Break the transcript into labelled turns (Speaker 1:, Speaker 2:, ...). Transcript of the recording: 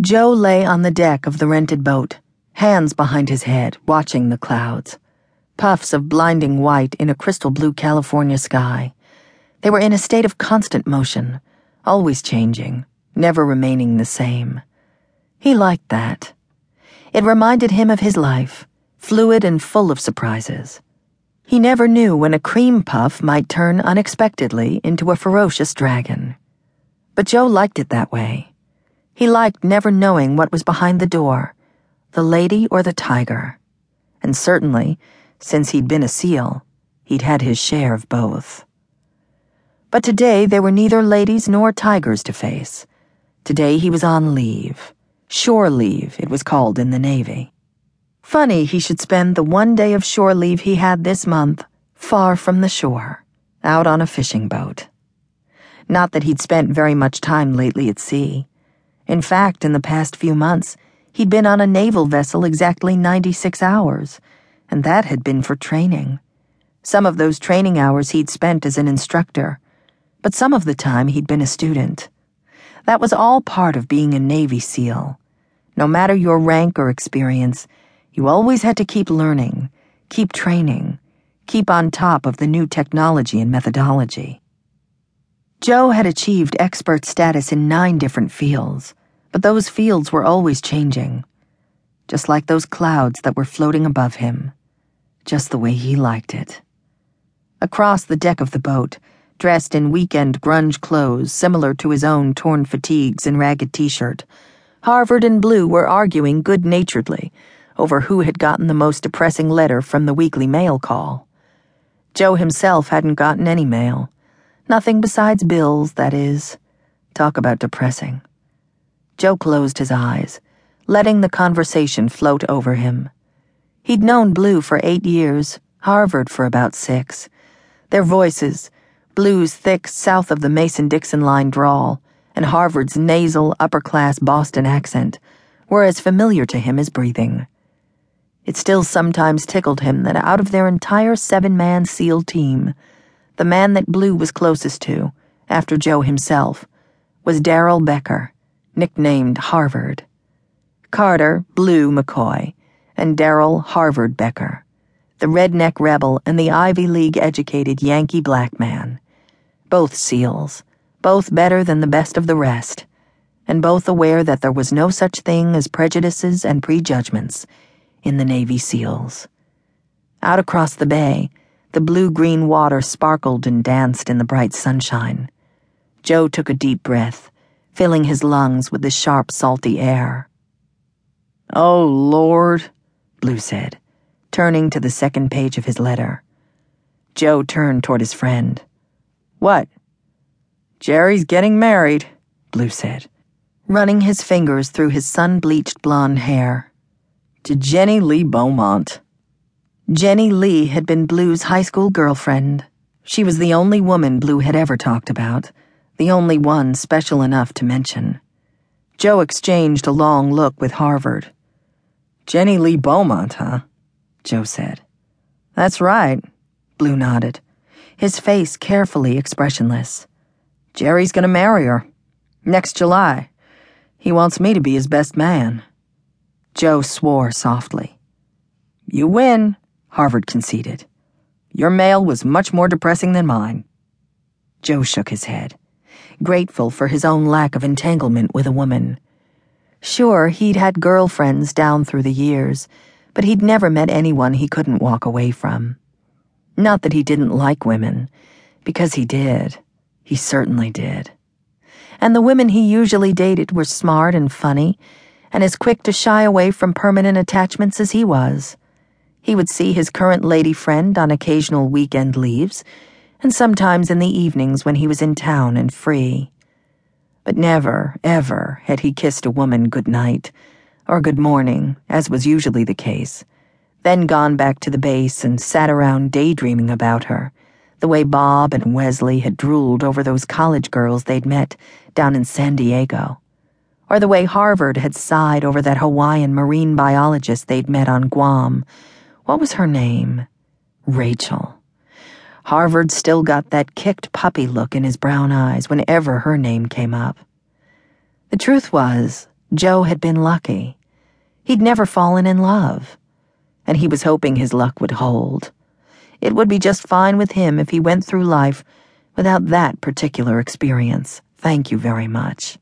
Speaker 1: Joe lay on the deck of the rented boat, hands behind his head, watching the clouds. Puffs of blinding white in a crystal blue California sky. They were in a state of constant motion, always changing, never remaining the same. He liked that. It reminded him of his life, fluid and full of surprises. He never knew when a cream puff might turn unexpectedly into a ferocious dragon. But Joe liked it that way. He liked never knowing what was behind the door, the lady or the tiger. And certainly, since he'd been a SEAL, he'd had his share of both. But today there were neither ladies nor tigers to face. Today he was on leave. Shore leave, it was called in the Navy. Funny he should spend the one day of shore leave he had this month far from the shore, out on a fishing boat. Not that he'd spent very much time lately at sea. In fact, in the past few months, he'd been on a naval vessel exactly 96 hours, and that had been for training. Some of those training hours he'd spent as an instructor, but some of the time he'd been a student. That was all part of being a Navy SEAL. No matter your rank or experience, you always had to keep learning, keep training, keep on top of the new technology and methodology. Joe had achieved expert status in nine different fields, but those fields were always changing. Just like those clouds that were floating above him. Just the way he liked it. Across the deck of the boat, dressed in weekend grunge clothes similar to his own torn fatigues and ragged t shirt, Harvard and Blue were arguing good naturedly over who had gotten the most depressing letter from the weekly mail call. Joe himself hadn't gotten any mail. Nothing besides bills, that is. Talk about depressing. Joe closed his eyes, letting the conversation float over him. He'd known Blue for eight years, Harvard for about six. Their voices, Blue's thick south of the Mason Dixon line drawl, and Harvard's nasal upper class Boston accent, were as familiar to him as breathing. It still sometimes tickled him that out of their entire seven man SEAL team, the man that Blue was closest to, after Joe himself, was Daryl Becker, nicknamed Harvard. Carter, Blue McCoy, and Daryl Harvard Becker, the redneck rebel and the Ivy League educated Yankee black man. Both SEALs, both better than the best of the rest, and both aware that there was no such thing as prejudices and prejudgments in the Navy SEALs. Out across the bay, the blue green water sparkled and danced in the bright sunshine. Joe took a deep breath, filling his lungs with the sharp, salty air. Oh, Lord, Blue said, turning to the second page of his letter. Joe turned toward his friend. What? Jerry's getting married, Blue said, running his fingers through his sun bleached blonde hair. To Jenny Lee Beaumont. Jenny Lee had been Blue's high school girlfriend. She was the only woman Blue had ever talked about, the only one special enough to mention. Joe exchanged a long look with Harvard. Jenny Lee Beaumont, huh? Joe said. That's right, Blue nodded, his face carefully expressionless. Jerry's gonna marry her. Next July. He wants me to be his best man. Joe swore softly. You win. Harvard conceded. Your mail was much more depressing than mine. Joe shook his head, grateful for his own lack of entanglement with a woman. Sure, he'd had girlfriends down through the years, but he'd never met anyone he couldn't walk away from. Not that he didn't like women, because he did. He certainly did. And the women he usually dated were smart and funny, and as quick to shy away from permanent attachments as he was. He would see his current lady friend on occasional weekend leaves, and sometimes in the evenings when he was in town and free. But never, ever had he kissed a woman good night, or good morning, as was usually the case, then gone back to the base and sat around daydreaming about her, the way Bob and Wesley had drooled over those college girls they'd met down in San Diego, or the way Harvard had sighed over that Hawaiian marine biologist they'd met on Guam what was her name? Rachel. Harvard still got that kicked puppy look in his brown eyes whenever her name came up. The truth was, Joe had been lucky. He'd never fallen in love. And he was hoping his luck would hold. It would be just fine with him if he went through life without that particular experience. Thank you very much.